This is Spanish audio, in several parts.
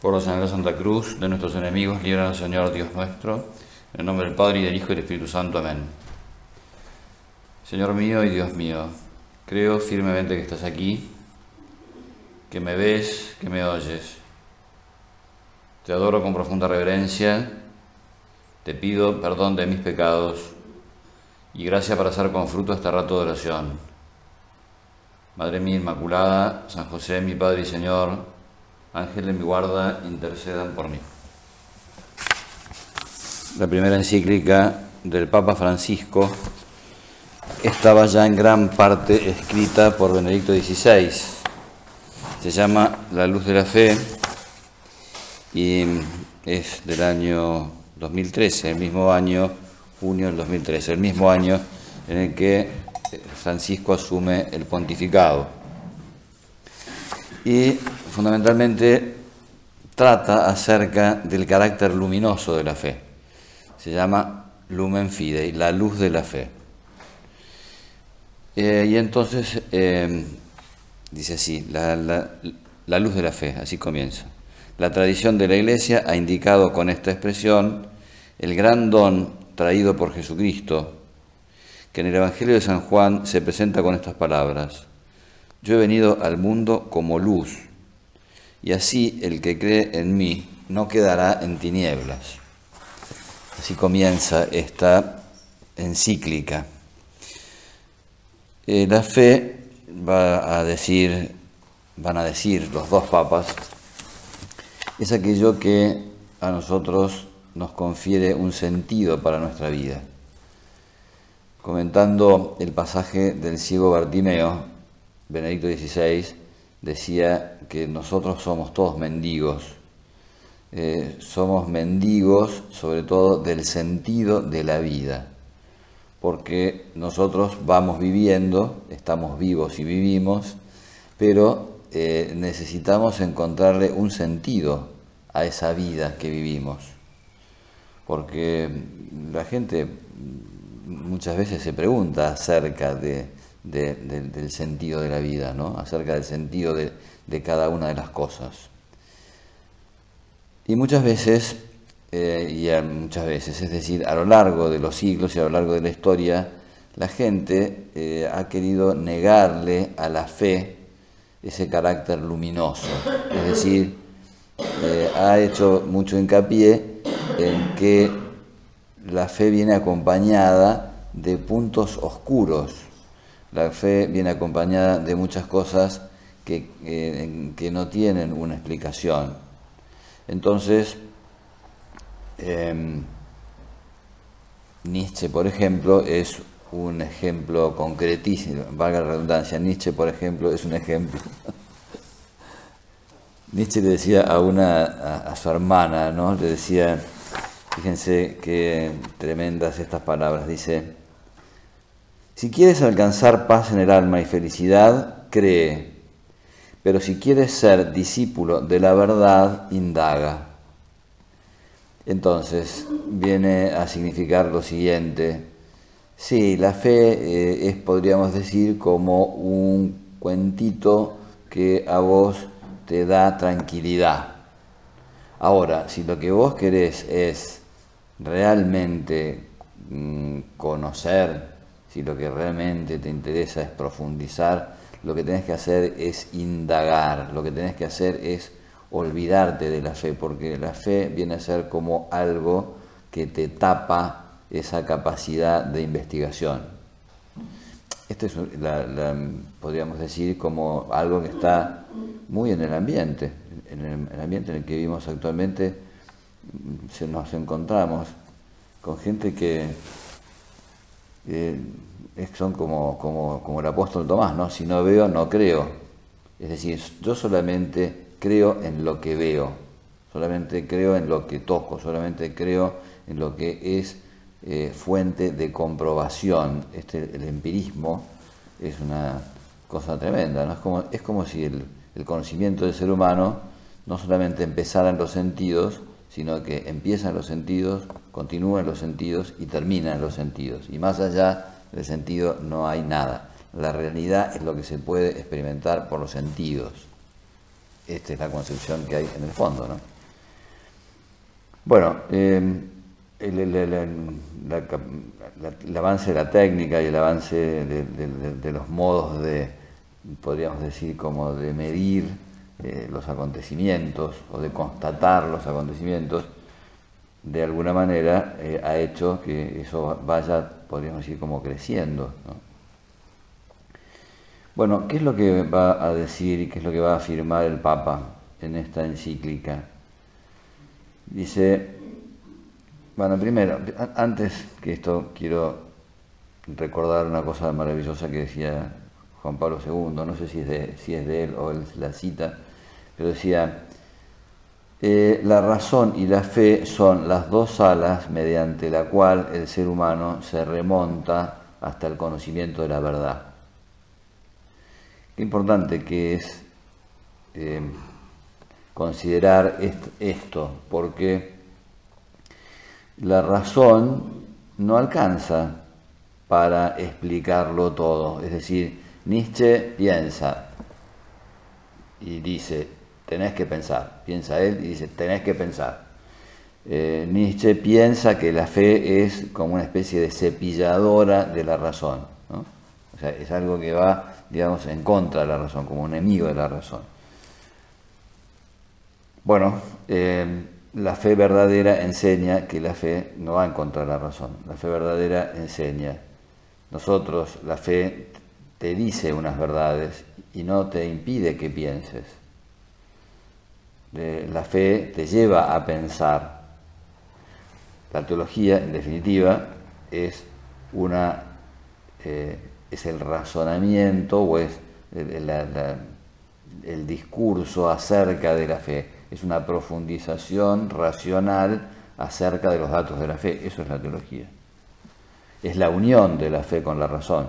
Por la Señora Santa Cruz, de nuestros enemigos, líbranos, Señor Dios nuestro, en el nombre del Padre y del Hijo y del Espíritu Santo. Amén. Señor mío y Dios mío, creo firmemente que estás aquí, que me ves, que me oyes. Te adoro con profunda reverencia, te pido perdón de mis pecados y gracia para hacer con fruto este rato de oración. Madre mía Inmaculada, San José, mi Padre y Señor, Ángel de mi guarda, intercedan por mí. La primera encíclica del Papa Francisco estaba ya en gran parte escrita por Benedicto XVI. Se llama La luz de la fe y es del año 2013, el mismo año, junio del 2013, el mismo año en el que Francisco asume el pontificado y fundamentalmente trata acerca del carácter luminoso de la fe. Se llama Lumen Fidei, la luz de la fe. Eh, y entonces em, dice así, la, la luz de la fe, así comienza. La tradición de la Iglesia ha indicado con esta expresión el gran don traído por Jesucristo, que en el Evangelio de San Juan se presenta con estas palabras. Yo he venido al mundo como luz, y así el que cree en mí no quedará en tinieblas. Así comienza esta encíclica. Eh, la fe va a decir, van a decir los dos papas, es aquello que a nosotros nos confiere un sentido para nuestra vida. Comentando el pasaje del ciego Bartimeo, Benedicto XVI decía que nosotros somos todos mendigos. Eh, somos mendigos sobre todo del sentido de la vida, porque nosotros vamos viviendo, estamos vivos y vivimos, pero eh, necesitamos encontrarle un sentido a esa vida que vivimos, porque la gente muchas veces se pregunta acerca de del sentido de la vida, ¿no? acerca del sentido de, cada una de las cosas. Y muchas veces, eh, y muchas veces, es decir, a lo largo de los siglos y a lo largo de la historia, la gente eh, ha querido negarle a la fe ese carácter luminoso, es decir, eh, ha hecho mucho hincapié en que la fe viene acompañada de puntos oscuros, la fe viene acompañada de muchas cosas que, que no tienen una explicación. Entonces, em, Nietzsche, por ejemplo, es un ejemplo concretísimo, valga la redundancia, Nietzsche, por ejemplo, es un ejemplo. Nietzsche le decía a una a, su hermana, ¿no? Le decía, fíjense qué tremendas estas palabras, dice, si quieres alcanzar paz en el alma y felicidad, cree. Pero si quieres ser discípulo de la verdad, indaga. Entonces viene a significar lo siguiente. Sí, la fe eh, es, podríamos decir, como un cuentito que a vos te da tranquilidad. Ahora, si lo que vos querés es realmente mm, conocer si lo que realmente te interesa es profundizar, lo que tenés que hacer es indagar, lo que tenés que hacer es olvidarte de la fe, porque la fe viene a ser como algo que te tapa esa capacidad de investigación. Esto es, podríamos decir, como algo que está muy en el ambiente, en el, ambiente en el que vivimos actualmente, se nos encontramos con gente que eh, son como, como, como, el apóstol Tomás, ¿no? Si no veo, no creo. Es decir, yo solamente creo en lo que veo, solamente creo en lo que toco, solamente creo en lo que es eh, fuente de comprobación. Este, el empirismo es una cosa tremenda, ¿no? Es como, es como si el, el conocimiento del ser humano no solamente empezara en los sentidos, sino que empieza en los sentidos, continúa en los sentidos y termina en los sentidos. Y más allá del sentido no hay nada. La realidad es lo que se puede experimentar por los sentidos. esta es la concepción que hay en el fondo. ¿no? Bueno, eh, el, avance de la técnica y el avance de, los modos de, podríamos decir, como de medir eh, los acontecimientos o de constatar los acontecimientos, de alguna manera eh, ha hecho que eso vaya, podríamos decir, como creciendo. Bueno, ¿qué es lo que va a decir y qué es lo que va a afirmar el Papa en esta encíclica? Dice, bueno, primero, antes que esto quiero recordar una cosa maravillosa que decía Juan Pablo II, no sé si es de, si es de él o él la cita, pero decía, eh, la razón y la fe son las dos alas mediante la cual el ser humano se remonta hasta el conocimiento de la verdad. Qué importante que es eh, considerar esto, porque la razón no alcanza para explicarlo todo. Es decir, Nietzsche piensa y dice, tenés que pensar. Piensa él y dice, tenés que pensar. Eh, Nietzsche piensa que la fe es como una especie de cepilladora de la razón. O sea, es algo que va, digamos, en contra de la razón, como un enemigo de la razón. Bueno, eh, la fe verdadera enseña que la fe no va en contra de la razón. La fe verdadera enseña. Nosotros, la fe te dice unas verdades y no te impide que pienses. La fe te lleva a pensar. La teología, en definitiva, es una eh, es el razonamiento o es el discurso acerca de la fe es una profundización racional acerca de los datos de la fe. Eso es la teología. Es la unión de la fe con la razón.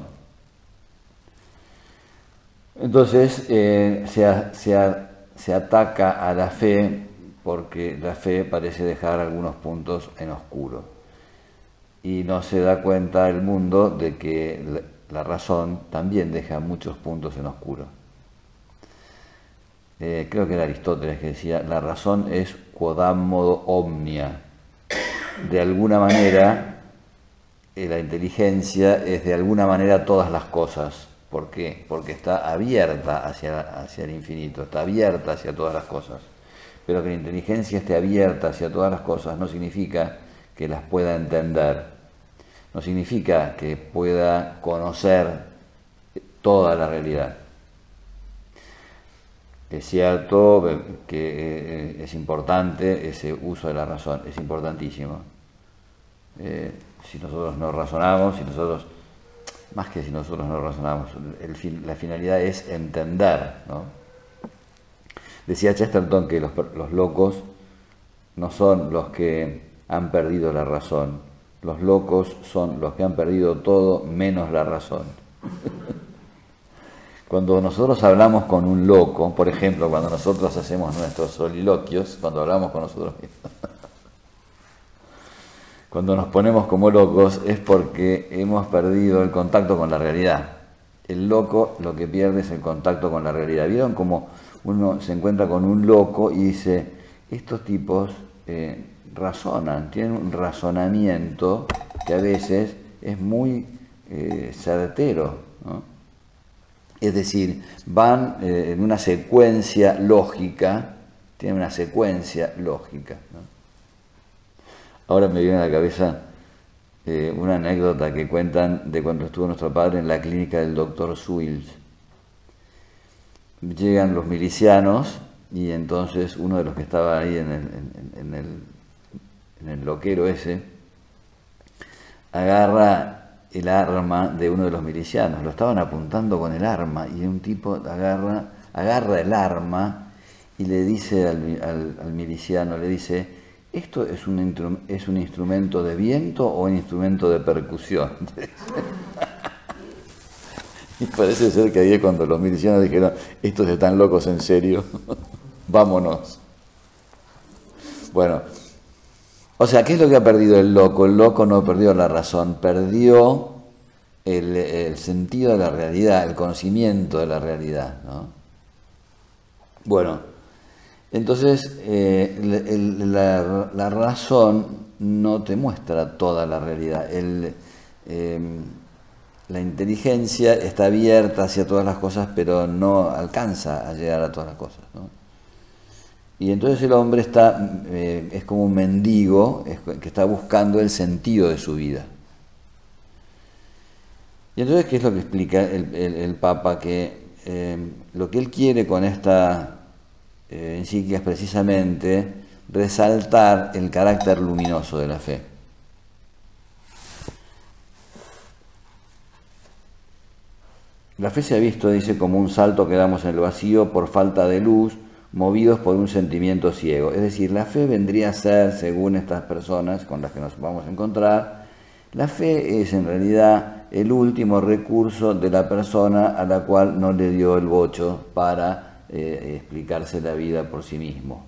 Entonces eh, se, ataca a la fe porque la fe parece dejar algunos puntos en oscuro. Y no se da cuenta el mundo de que la razón también deja muchos puntos en oscuro. Eh, creo que era Aristóteles que decía, la razón es modo omnia. De alguna manera, eh, la inteligencia es de alguna manera todas las cosas. ¿Por qué? Porque está abierta hacia, hacia el infinito, está abierta hacia todas las cosas. Pero que la inteligencia esté abierta hacia todas las cosas no significa que las pueda entender, no significa que pueda conocer toda la realidad. Es cierto que eh, es importante ese uso de la razón, es importantísimo. Eh, si nosotros no razonamos, si nosotros, más que si nosotros no razonamos, la finalidad es entender. Decía Chesterton que los, los locos no son los que han perdido la razón, los locos son los que han perdido todo menos la razón. Cuando nosotros hablamos con un loco, por ejemplo, cuando nosotros hacemos nuestros soliloquios, cuando hablamos con nosotros mismos, cuando nos ponemos como locos es porque hemos perdido el contacto con la realidad. El loco lo que pierde es el contacto con la realidad. ¿Vieron cómo uno se encuentra con un loco y dice, estos tipos eh, razonan, tienen un razonamiento que a veces es muy eh, certero. Es decir, van eh, en una secuencia lógica, tienen una secuencia lógica. Ahora me viene a la cabeza eh, una anécdota que cuentan de cuando estuvo nuestro padre en la clínica del doctor Swills. Llegan los milicianos y entonces uno de los que estaba ahí en el, en el, en el loquero ese agarra el arma de uno de los milicianos. Lo estaban apuntando con el arma y un tipo agarra, agarra el arma y le dice al, miliciano, le dice, ¿esto es un, es un instrumento de viento o un instrumento de percusión? y parece ser que ahí cuando los milicianos dijeron, estos están locos en serio, vámonos. Bueno, o sea, ¿qué es lo que ha perdido el loco? El loco no perdió la razón, perdió el, sentido de la realidad, el conocimiento de la realidad. Bueno, Entonces, eh, la, razón no te muestra toda la realidad. Em, la inteligencia está abierta hacia todas las cosas, pero no alcanza a llegar a todas las cosas. Y entonces el hombre está, eh, es como un mendigo que está buscando el sentido de su vida. Y entonces, ¿qué es lo que explica el, Papa? Que em, lo que él quiere con esta eh, encíclica es precisamente resaltar el carácter luminoso de la fe. La fe se ha visto, dice, como un salto que damos en el vacío por falta de luz, movidos por un sentimiento ciego. Es decir, la fe vendría a ser, según estas personas con las que nos vamos a encontrar, la fe es en realidad el último recurso de la persona a la cual no le dio el bocho para eh, explicarse la vida por sí mismo.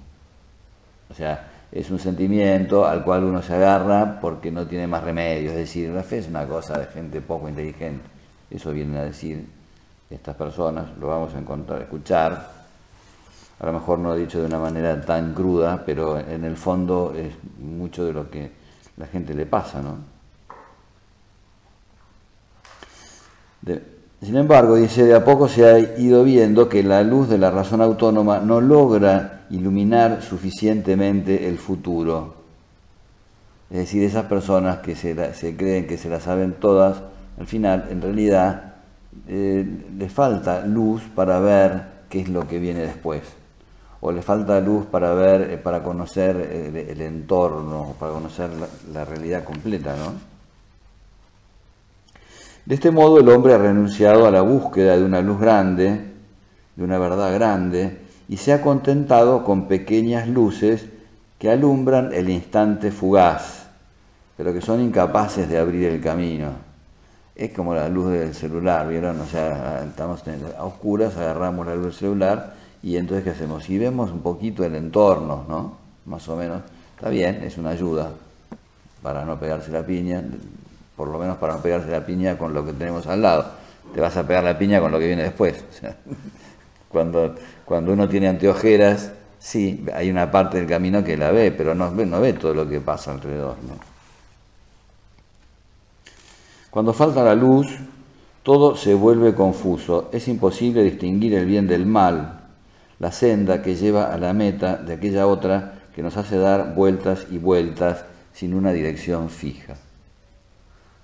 O sea, es un sentimiento al cual uno se agarra porque no tiene más remedio. Es decir, la fe es una cosa de gente poco inteligente. Eso vienen a decir estas personas, lo vamos a encontrar, escuchar. A lo mejor no dicho de una manera tan cruda, pero en el fondo es mucho de lo que la gente le pasa, ¿no? Sin embargo, dice, de a poco se ha ido viendo que la luz de la razón autónoma no logra iluminar suficientemente el futuro. Es decir, esas personas que se, creen que se la saben todas, al final, en realidad, eh, les falta luz para ver qué es lo que viene después. O le falta luz para ver, eh, para conocer el, entorno, para conocer la, la realidad completa, ¿no? De este modo el hombre ha renunciado a la búsqueda de una luz grande, de una verdad grande, y se ha contentado con pequeñas luces que alumbran el instante fugaz, pero que son incapaces de abrir el camino. Es como la luz del celular, ¿vieron? O sea, estamos a oscuras, agarramos la luz del celular y entonces ¿qué hacemos? Si vemos un poquito el entorno, ¿no? Más o menos, está bien, es una ayuda para no pegarse la piña, por lo menos para no pegarse la piña con lo que tenemos al lado. Te vas a pegar la piña con lo que viene después. cuando, cuando uno tiene anteojeras, sí, hay una parte del camino que la ve, pero no, no ve todo lo que pasa alrededor. Cuando falta la luz, todo se vuelve confuso. Es imposible distinguir el bien del mal, la senda que lleva a la meta de aquella otra que nos hace dar vueltas y vueltas sin una dirección fija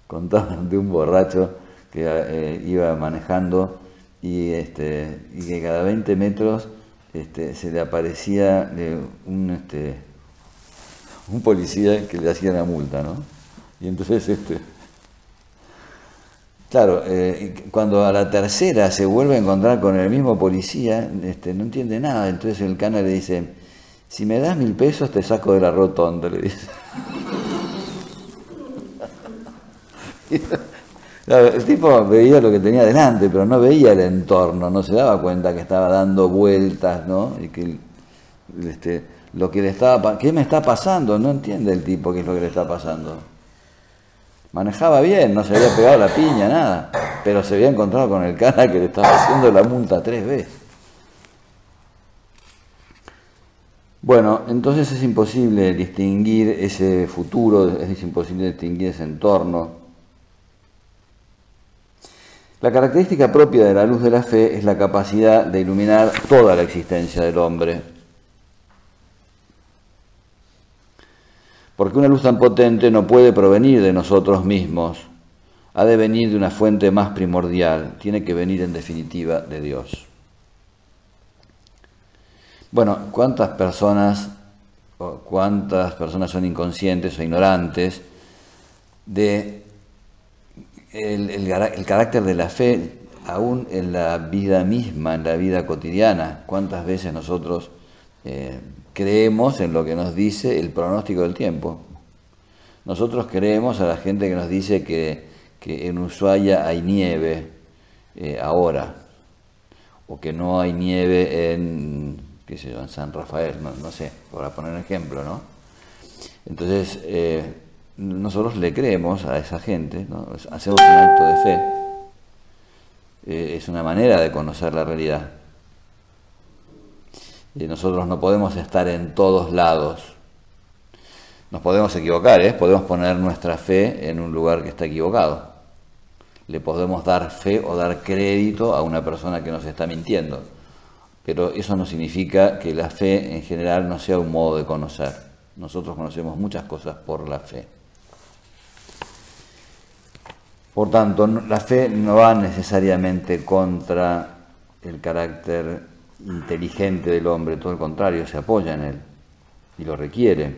contaban de un borracho que eh, iba manejando y, este, y que cada 20 metros este, se le aparecía un, este, un policía que le hacía la multa, ¿no? Y entonces, este, claro, eh, cuando a la tercera se vuelve a encontrar con el mismo policía, este, no entiende nada, entonces el cana le dice, si me das mil pesos te saco de la rotonda, le dice. el tipo veía lo que tenía delante, pero no veía el entorno, no se daba cuenta que estaba dando vueltas, ¿no? Y que este, lo que le estaba, ¿qué me está pasando? No entiende el tipo qué es lo que le está pasando. Manejaba bien, no se había pegado la piña, nada, pero se había encontrado con el cara que le estaba haciendo la multa tres veces. Bueno, entonces es imposible distinguir ese futuro, es imposible distinguir ese entorno, la característica propia de la luz de la fe es la capacidad de iluminar toda la existencia del hombre. Porque una luz tan potente no puede provenir de nosotros mismos, ha de venir de una fuente más primordial, tiene que venir en definitiva de Dios. Bueno, ¿cuántas personas, cuántas personas son inconscientes o ignorantes de el, carácter de la fe aún en la vida misma, en la vida cotidiana. ¿Cuántas veces nosotros eh, creemos en lo que nos dice el pronóstico del tiempo? Nosotros creemos a la gente que nos dice que, en Ushuaia hay nieve eh, ahora, o que no hay nieve en, qué sé yo, en San Rafael, no, sé, para poner un ejemplo, ¿no? Entonces, eh, nosotros le creemos a esa gente, hacemos un acto de fe, eh, es una manera de conocer la realidad. nosotros no podemos estar en todos lados. Nos podemos equivocar, ¿eh? podemos poner nuestra fe en un lugar que está equivocado. Le podemos dar fe o dar crédito a una persona que nos está mintiendo. Pero eso no significa que la fe en general no sea un modo de conocer. Nosotros conocemos muchas cosas por la fe. Por tanto, la fe no va necesariamente contra el carácter inteligente del hombre, todo el contrario, se apoya en él y lo requiere.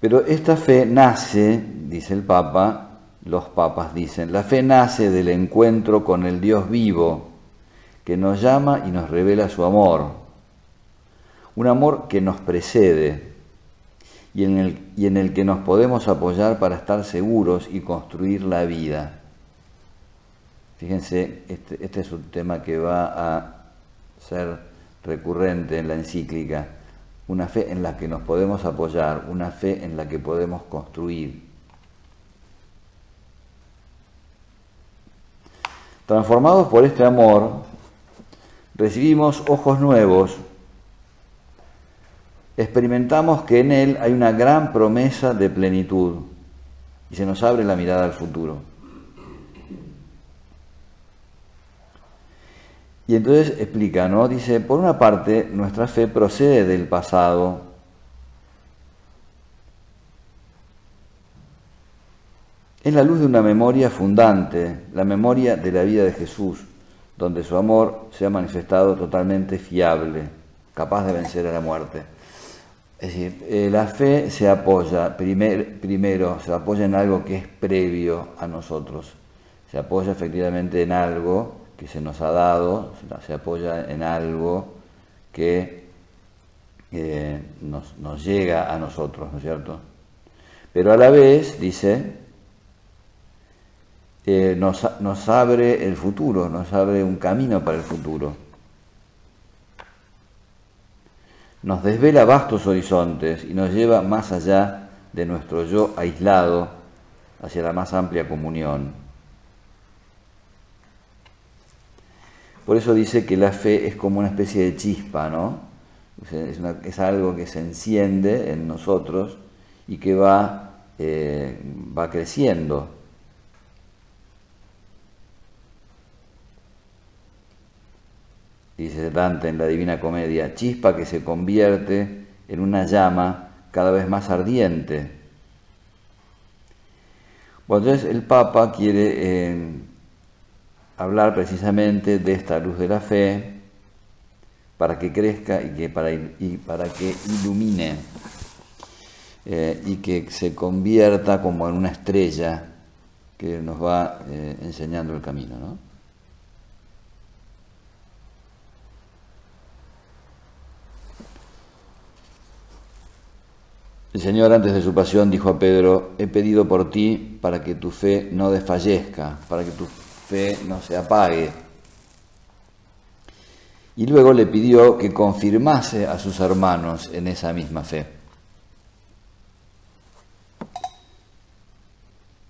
Pero esta fe nace, dice el Papa, los papas dicen, la fe nace del encuentro con el Dios vivo, que nos llama y nos revela su amor, un amor que nos precede y en el, y en el que nos podemos apoyar para estar seguros y construir la vida. Fíjense, este, este, es un tema que va a ser recurrente en la encíclica, una fe en la que nos podemos apoyar, una fe en la que podemos construir. Transformados por este amor, recibimos ojos nuevos, experimentamos que en Él hay una gran promesa de plenitud y se nos abre la mirada al futuro. Y entonces explica, ¿no? Dice, por una parte, nuestra fe procede del pasado. Es la luz de una memoria fundante, la memoria de la vida de Jesús, donde su amor se ha manifestado totalmente fiable, capaz de vencer a la muerte. Es decir, eh, la fe se apoya, primero, se apoya en algo que es previo a nosotros, se apoya efectivamente en algo que se nos ha dado, se apoya en algo que eh, nos, llega a nosotros, ¿no es cierto? Pero a la vez, dice, eh, nos, nos abre el futuro, nos abre un camino para el futuro. Nos desvela vastos horizontes y nos lleva más allá de nuestro yo aislado hacia la más amplia comunión. Por eso dice que la fe es como una especie de chispa, ¿no? Es, algo que se enciende en nosotros y que va, eh, va creciendo. Dante en la Divina Comedia, chispa que se convierte en una llama cada vez más ardiente. Bueno, entonces el Papa quiere eh, hablar precisamente de esta luz de la fe para que crezca y, que para, y para que ilumine eh, y que se convierta como en una estrella que nos va eh, enseñando el camino. ¿no? El Señor antes de su pasión dijo a Pedro, he pedido por ti para que tu fe no desfallezca, para que tu fe no se apague. Y luego le pidió que confirmase a sus hermanos en esa misma fe.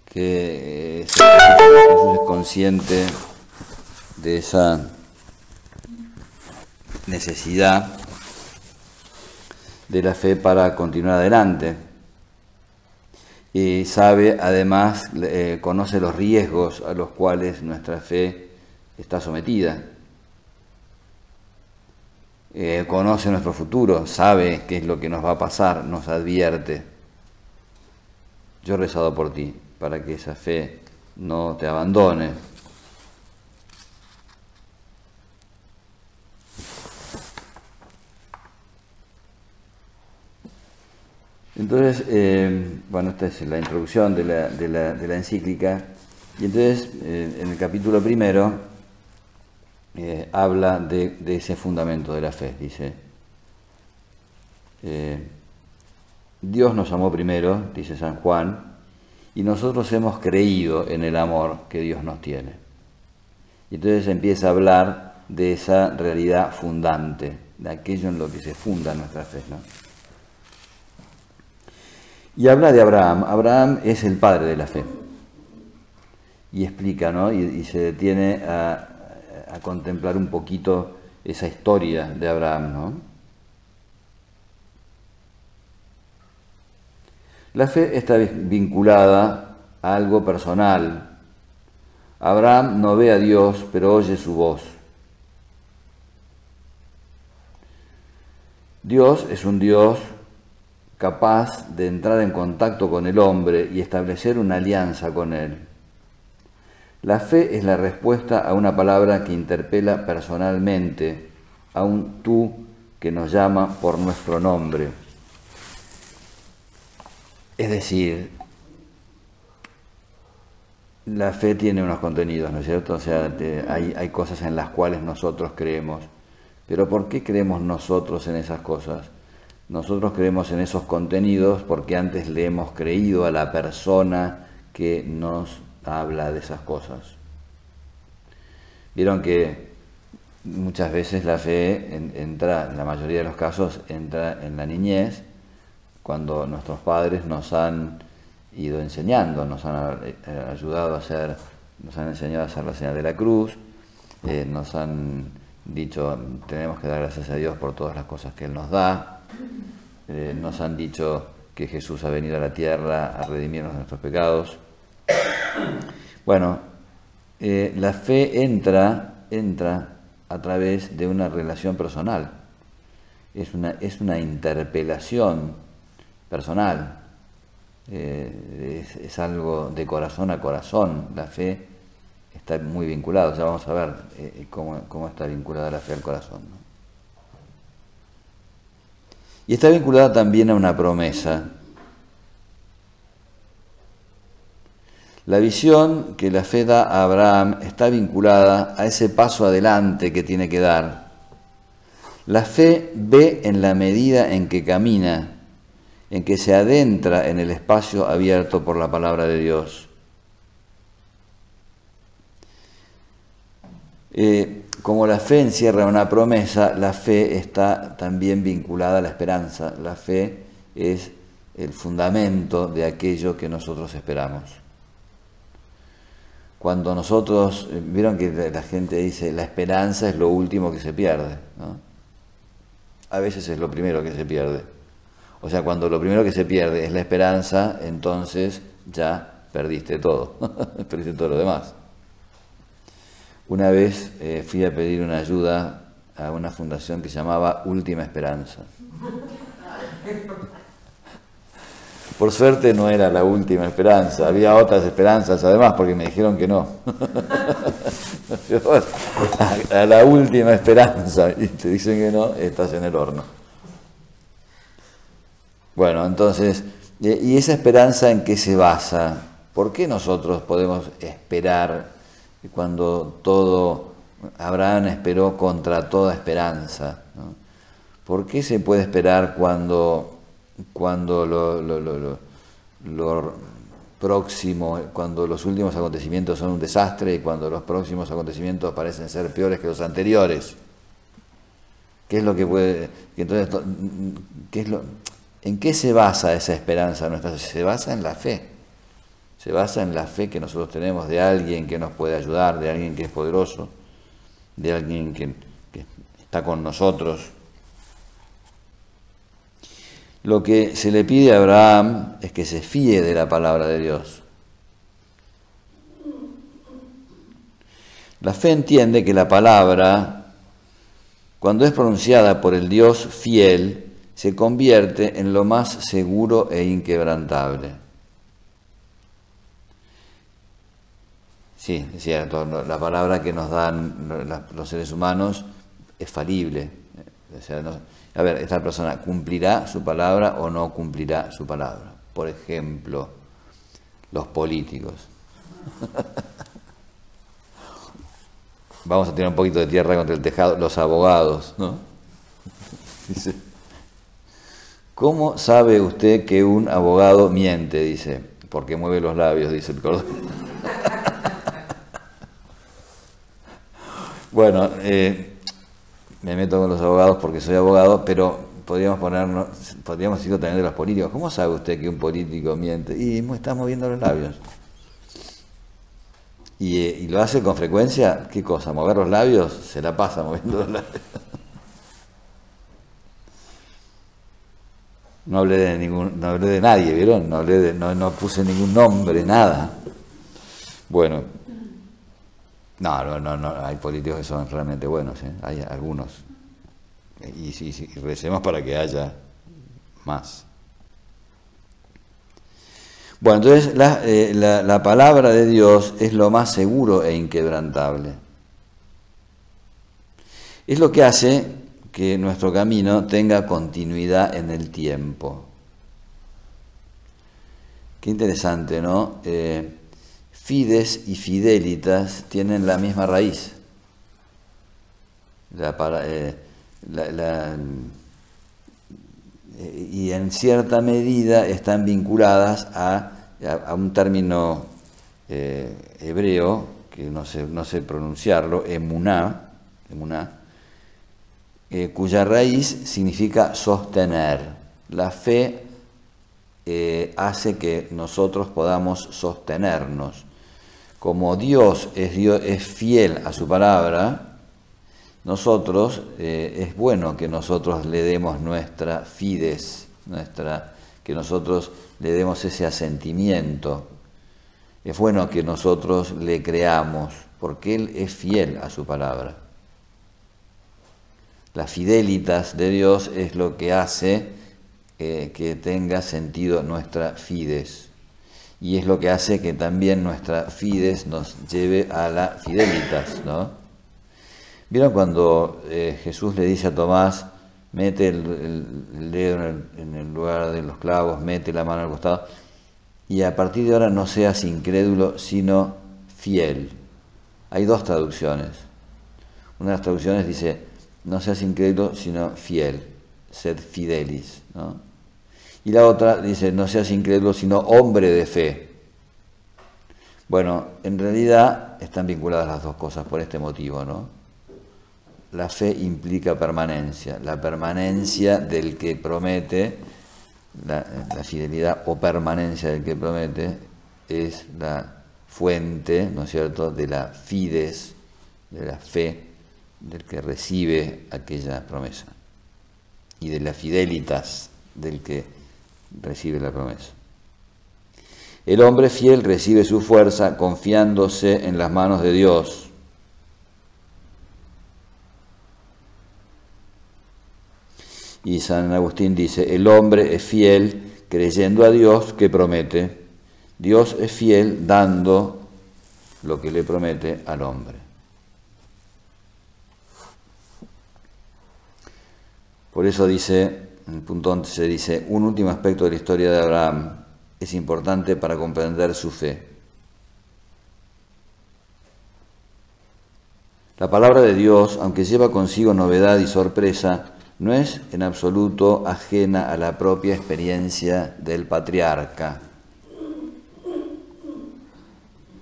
Que Jesús es consciente de esa necesidad de la fe para continuar adelante y sabe, además, eh, conoce los riesgos a los cuales nuestra fe está sometida. Eh, conoce nuestro futuro, sabe qué es lo que nos va a pasar, nos advierte. Yo he rezado por ti, para que esa fe no te abandone, Entonces, eh, bueno, esta es la introducción de la, encíclica, y entonces eh, en el capítulo primero eh, habla de, de, ese fundamento de la fe, dice, Dios nos amó primero, dice San Juan, y nosotros hemos creído en el amor que Dios nos tiene. Y entonces empieza a hablar de esa realidad fundante, de aquello en lo que se funda nuestra fe, ¿no? Y habla de Abraham. Abraham es el padre de la fe. Y explica, ¿no? Y, se detiene a, contemplar un poquito esa historia de Abraham, ¿no? La fe está vinculada a algo personal. Abraham no ve a Dios, pero oye su voz. Dios es un Dios capaz de entrar en contacto con el hombre y establecer una alianza con él. La fe es la respuesta a una palabra que interpela personalmente, a un tú que nos llama por nuestro nombre. Es decir, la fe tiene unos contenidos, ¿no es cierto? O sea, hay, hay cosas en las cuales nosotros creemos. Pero ¿por qué creemos nosotros en esas cosas? Nosotros creemos en esos contenidos porque antes le hemos creído a la persona que nos habla de esas cosas. Vieron que muchas veces la fe entra, en la mayoría de los casos, entra en la niñez, cuando nuestros padres nos han ido enseñando, nos han eh, ayudado a hacer, nos han enseñado a hacer la señal de la cruz, eh, nos han dicho, tenemos que dar gracias a Dios por todas las cosas que Él nos da, eh, nos han dicho que Jesús ha venido a la tierra a redimirnos de nuestros pecados. Bueno, la fe entra, entra a través de una relación personal, es una, es una interpelación personal, eh, es, algo de corazón a corazón. La fe está muy vinculada, ya vamos a ver eh, cómo, está vinculada la fe al corazón. Y está vinculada también a una promesa. La visión que la fe da a Abraham está vinculada a ese paso adelante que tiene que dar. La fe ve en la medida en que camina en que se adentra en el espacio abierto por la palabra de Dios. Eh, como la fe encierra una promesa, la fe está también vinculada a la esperanza. La fe es el fundamento de aquello que nosotros esperamos. Cuando nosotros, eh, vieron que la gente dice, la esperanza es lo último que se pierde, A veces es lo primero que se pierde. O sea, cuando lo primero que se pierde es la esperanza, entonces ya perdiste todo, perdiste todo lo demás. Una vez eh, fui a pedir una ayuda a una fundación que llamaba Última Esperanza. Por suerte no era la última esperanza, había otras esperanzas además porque me dijeron que no. a la última esperanza y te dicen que no, estás en el horno. Bueno, entonces, ¿y esa esperanza en qué se basa? ¿Por qué nosotros podemos esperar cuando todo, Abraham esperó contra toda esperanza? ¿Por qué se puede esperar cuando, cuando lo, lo próximo, cuando los últimos acontecimientos son un desastre y cuando los próximos acontecimientos parecen ser peores que los anteriores? ¿Qué es lo que puede, entonces, qué es ¿En qué se basa esa esperanza nuestra? Se basa en la fe. Se basa en la fe que nosotros tenemos de alguien que nos puede ayudar, de alguien que es poderoso, de alguien que, está con nosotros. Lo que se le pide a Abraham es que se fíe de la palabra de Dios. La fe entiende que la palabra, cuando es pronunciada por el Dios fiel, se convierte en lo más seguro e inquebrantable. Sí, es cierto, la palabra que nos dan los seres humanos es falible. a ver, esta persona cumplirá su palabra o no cumplirá su palabra. Por ejemplo, los políticos. Vamos a tener un poquito de tierra contra el tejado. Los abogados, ¿no? Dice, ¿Cómo sabe usted que un abogado miente? Dice, porque mueve los labios, dice el cordón. Bueno, eh, me meto con los abogados porque soy abogado, pero podríamos ponernos, podríamos decirlo también de los políticos. ¿Cómo sabe usted que un político miente? Y está moviendo los labios. y, lo hace con frecuencia, ¿qué cosa? ¿Mover los labios? Se la pasa moviendo los labios. No hablé de ningún, no hablé de nadie, ¿vieron? No, hablé de, no puse ningún nombre, nada. Bueno, no, no, no, no, hay políticos que son realmente buenos, ¿eh? hay algunos. Y, recemos para que haya más. Bueno, entonces eh, la, la, palabra de Dios es lo más seguro e inquebrantable. Es lo que hace que nuestro camino tenga continuidad en el tiempo. Qué interesante, ¿no? Eh, Fides y fidelitas tienen la misma raíz. Eh, eh, y en cierta medida están vinculadas a, un término eh, hebreo, que no sé, pronunciarlo, emuná cuya raíz significa sostener. La fe hace que nosotros podamos sostenernos como Dios es, fiel a su palabra, nosotros, eh, es bueno que nosotros le demos nuestra fides, nuestra, que nosotros le demos ese asentimiento. Es bueno que nosotros le creamos, porque Él es fiel a su palabra. La fidelitas de Dios es lo que hace eh, que tenga sentido nuestra fides y es lo que hace que también nuestra fides nos lleve a la fidelitas, ¿no? ¿Vieron cuando eh, Jesús le dice a Tomás, mete el, dedo en el, lugar de los clavos, mete la mano al costado, y a partir de ahora no seas incrédulo, sino fiel? Hay dos traducciones. Una de las traducciones dice, no seas incrédulo, sino fiel, sed fidelis, ¿no? Y la otra dice, no seas incrédulo, sino hombre de fe. Bueno, en realidad están vinculadas las dos cosas por este motivo, ¿no? La fe implica permanencia, la permanencia del que promete, la, fidelidad o permanencia del que promete es la fuente, ¿no es cierto?, de la fides, de la fe del que recibe aquella promesa y de la fidelitas del que recibe la promesa. El hombre fiel recibe su fuerza confiándose en las manos de Dios. Y San Agustín dice, el hombre es fiel creyendo a Dios que promete. Dios es fiel dando lo que le promete al hombre. Por eso dice en el punto 11 se dice, un último aspecto de la historia de Abraham es importante para comprender su fe. La palabra de Dios, aunque lleva consigo novedad y sorpresa, no es en absoluto ajena a la propia experiencia del patriarca.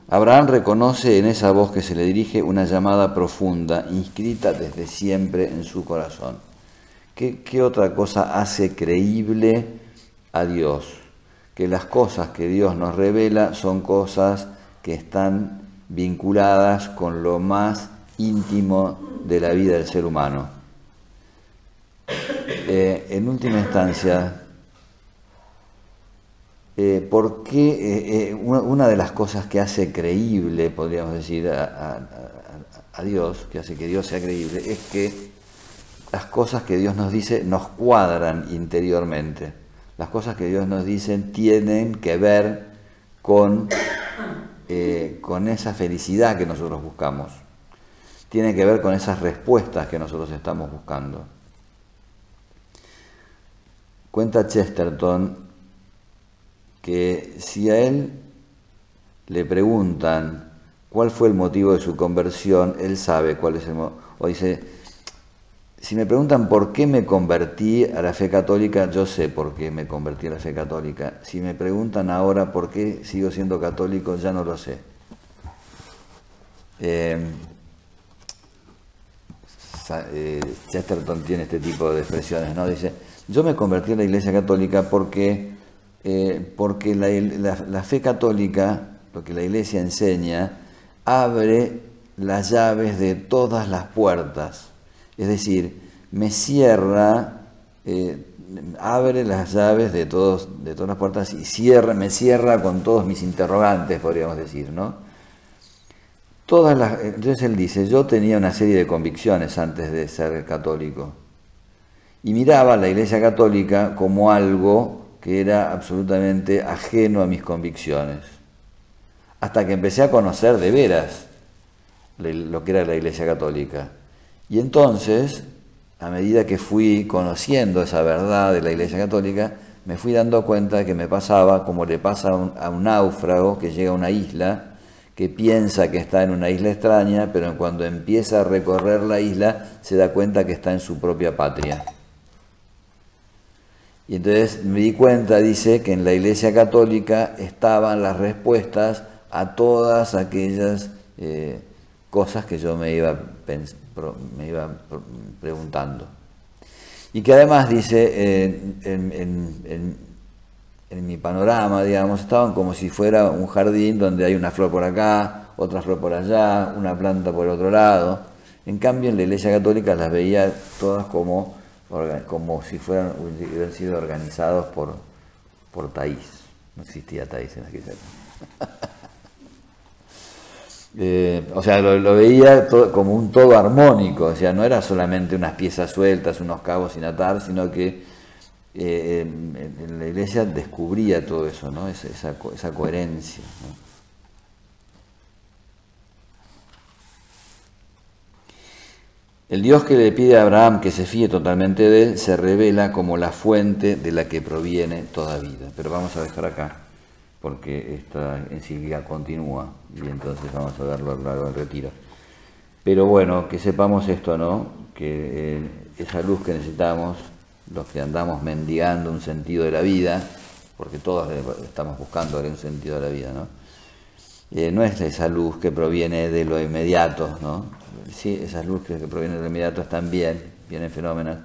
Abraham reconoce en esa voz que se le dirige una llamada profunda, inscrita desde siempre en su corazón. ¿Qué, otra cosa hace creíble a Dios? Que las cosas que Dios nos revela son cosas que están vinculadas con lo más íntimo de la vida del ser humano. Eh, en última instancia, eh, ¿por qué eh, una de las cosas que hace creíble, podríamos decir, a Dios, que hace que Dios sea creíble, es que las cosas que Dios nos dice nos cuadran interiormente. Las cosas que Dios nos dice tienen que ver con, eh, con esa felicidad que nosotros buscamos. Tienen que ver con esas respuestas que nosotros estamos buscando. Cuenta Chesterton que si a él le preguntan cuál fue el motivo de su conversión, él sabe cuál es el motivo. O dice, si me preguntan por qué me convertí a la fe católica, yo sé por qué me convertí a la fe católica. Si me preguntan ahora por qué sigo siendo católico, ya no lo sé. Em, eh, Chesterton tiene este tipo de expresiones, ¿no? Dice, yo me convertí a la Iglesia Católica porque, eh, porque la, fe católica, lo que la Iglesia enseña, abre las llaves de todas las puertas. Es decir, me cierra, eh, abre las llaves de, de todas las puertas y cierra, me cierra con todos mis interrogantes, podríamos decir, ¿no? Todas las, entonces él dice, yo tenía una serie de convicciones antes de ser católico y miraba la Iglesia Católica como algo que era absolutamente ajeno a mis convicciones, hasta que empecé a conocer de veras lo que era la Iglesia Católica. Y entonces, a medida que fui conociendo esa verdad de la Iglesia Católica, me fui dando cuenta que me pasaba como le pasa a un, náufrago que llega a una isla, que piensa que está en una isla extraña, pero cuando empieza a recorrer la isla se da cuenta que está en su propia patria. Y entonces me di cuenta, dice, que en la Iglesia Católica estaban las respuestas a todas aquellas eh, cosas que yo me iba, me iba preguntando. Y que además, dice, en, mi panorama, digamos, estaban como si fuera un jardín donde hay una flor por acá, otra flor por allá, una planta por otro lado. En cambio, en la Iglesia Católica las veía todas como, como si fueran, hubieran sido organizados por, por Taís. No existía Taís en aquella época. Eh, o sea, lo, veía como un todo armónico, o sea, no era solamente unas piezas sueltas, unos cabos sin atar, sino que eh, en, la iglesia descubría todo eso, ¿no? esa, esa, coherencia. El Dios que le pide a Abraham que se fíe totalmente de él se revela como la fuente de la que proviene toda vida. Pero vamos a dejar acá porque esta encíclica continúa y entonces vamos a verlo a lo largo del retiro. Pero bueno, que sepamos esto, ¿no? Que eh, esa luz que necesitamos, los que andamos mendigando un sentido de la vida, porque todos estamos buscando un sentido de la vida, ¿no? Eh, no es esa luz que proviene de lo inmediato, ¿no? Sí, esas que, que provienen de lo inmediato están bien, vienen fenómenos,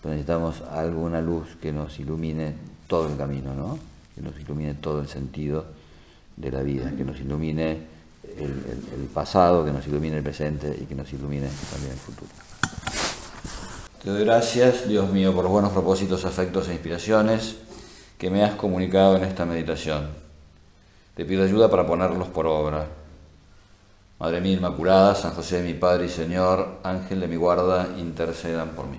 pero necesitamos alguna luz que nos ilumine todo el camino, ¿no? Que nos ilumine todo el sentido de la vida, que nos ilumine el, pasado, que nos ilumine el presente y que nos ilumine también el futuro. Te doy gracias, Dios mío, por los buenos propósitos, afectos e inspiraciones que me has comunicado en esta meditación. Te pido ayuda para ponerlos por obra. Madre mía Inmaculada, San José mi Padre y Señor, Ángel de mi guarda, intercedan por mí.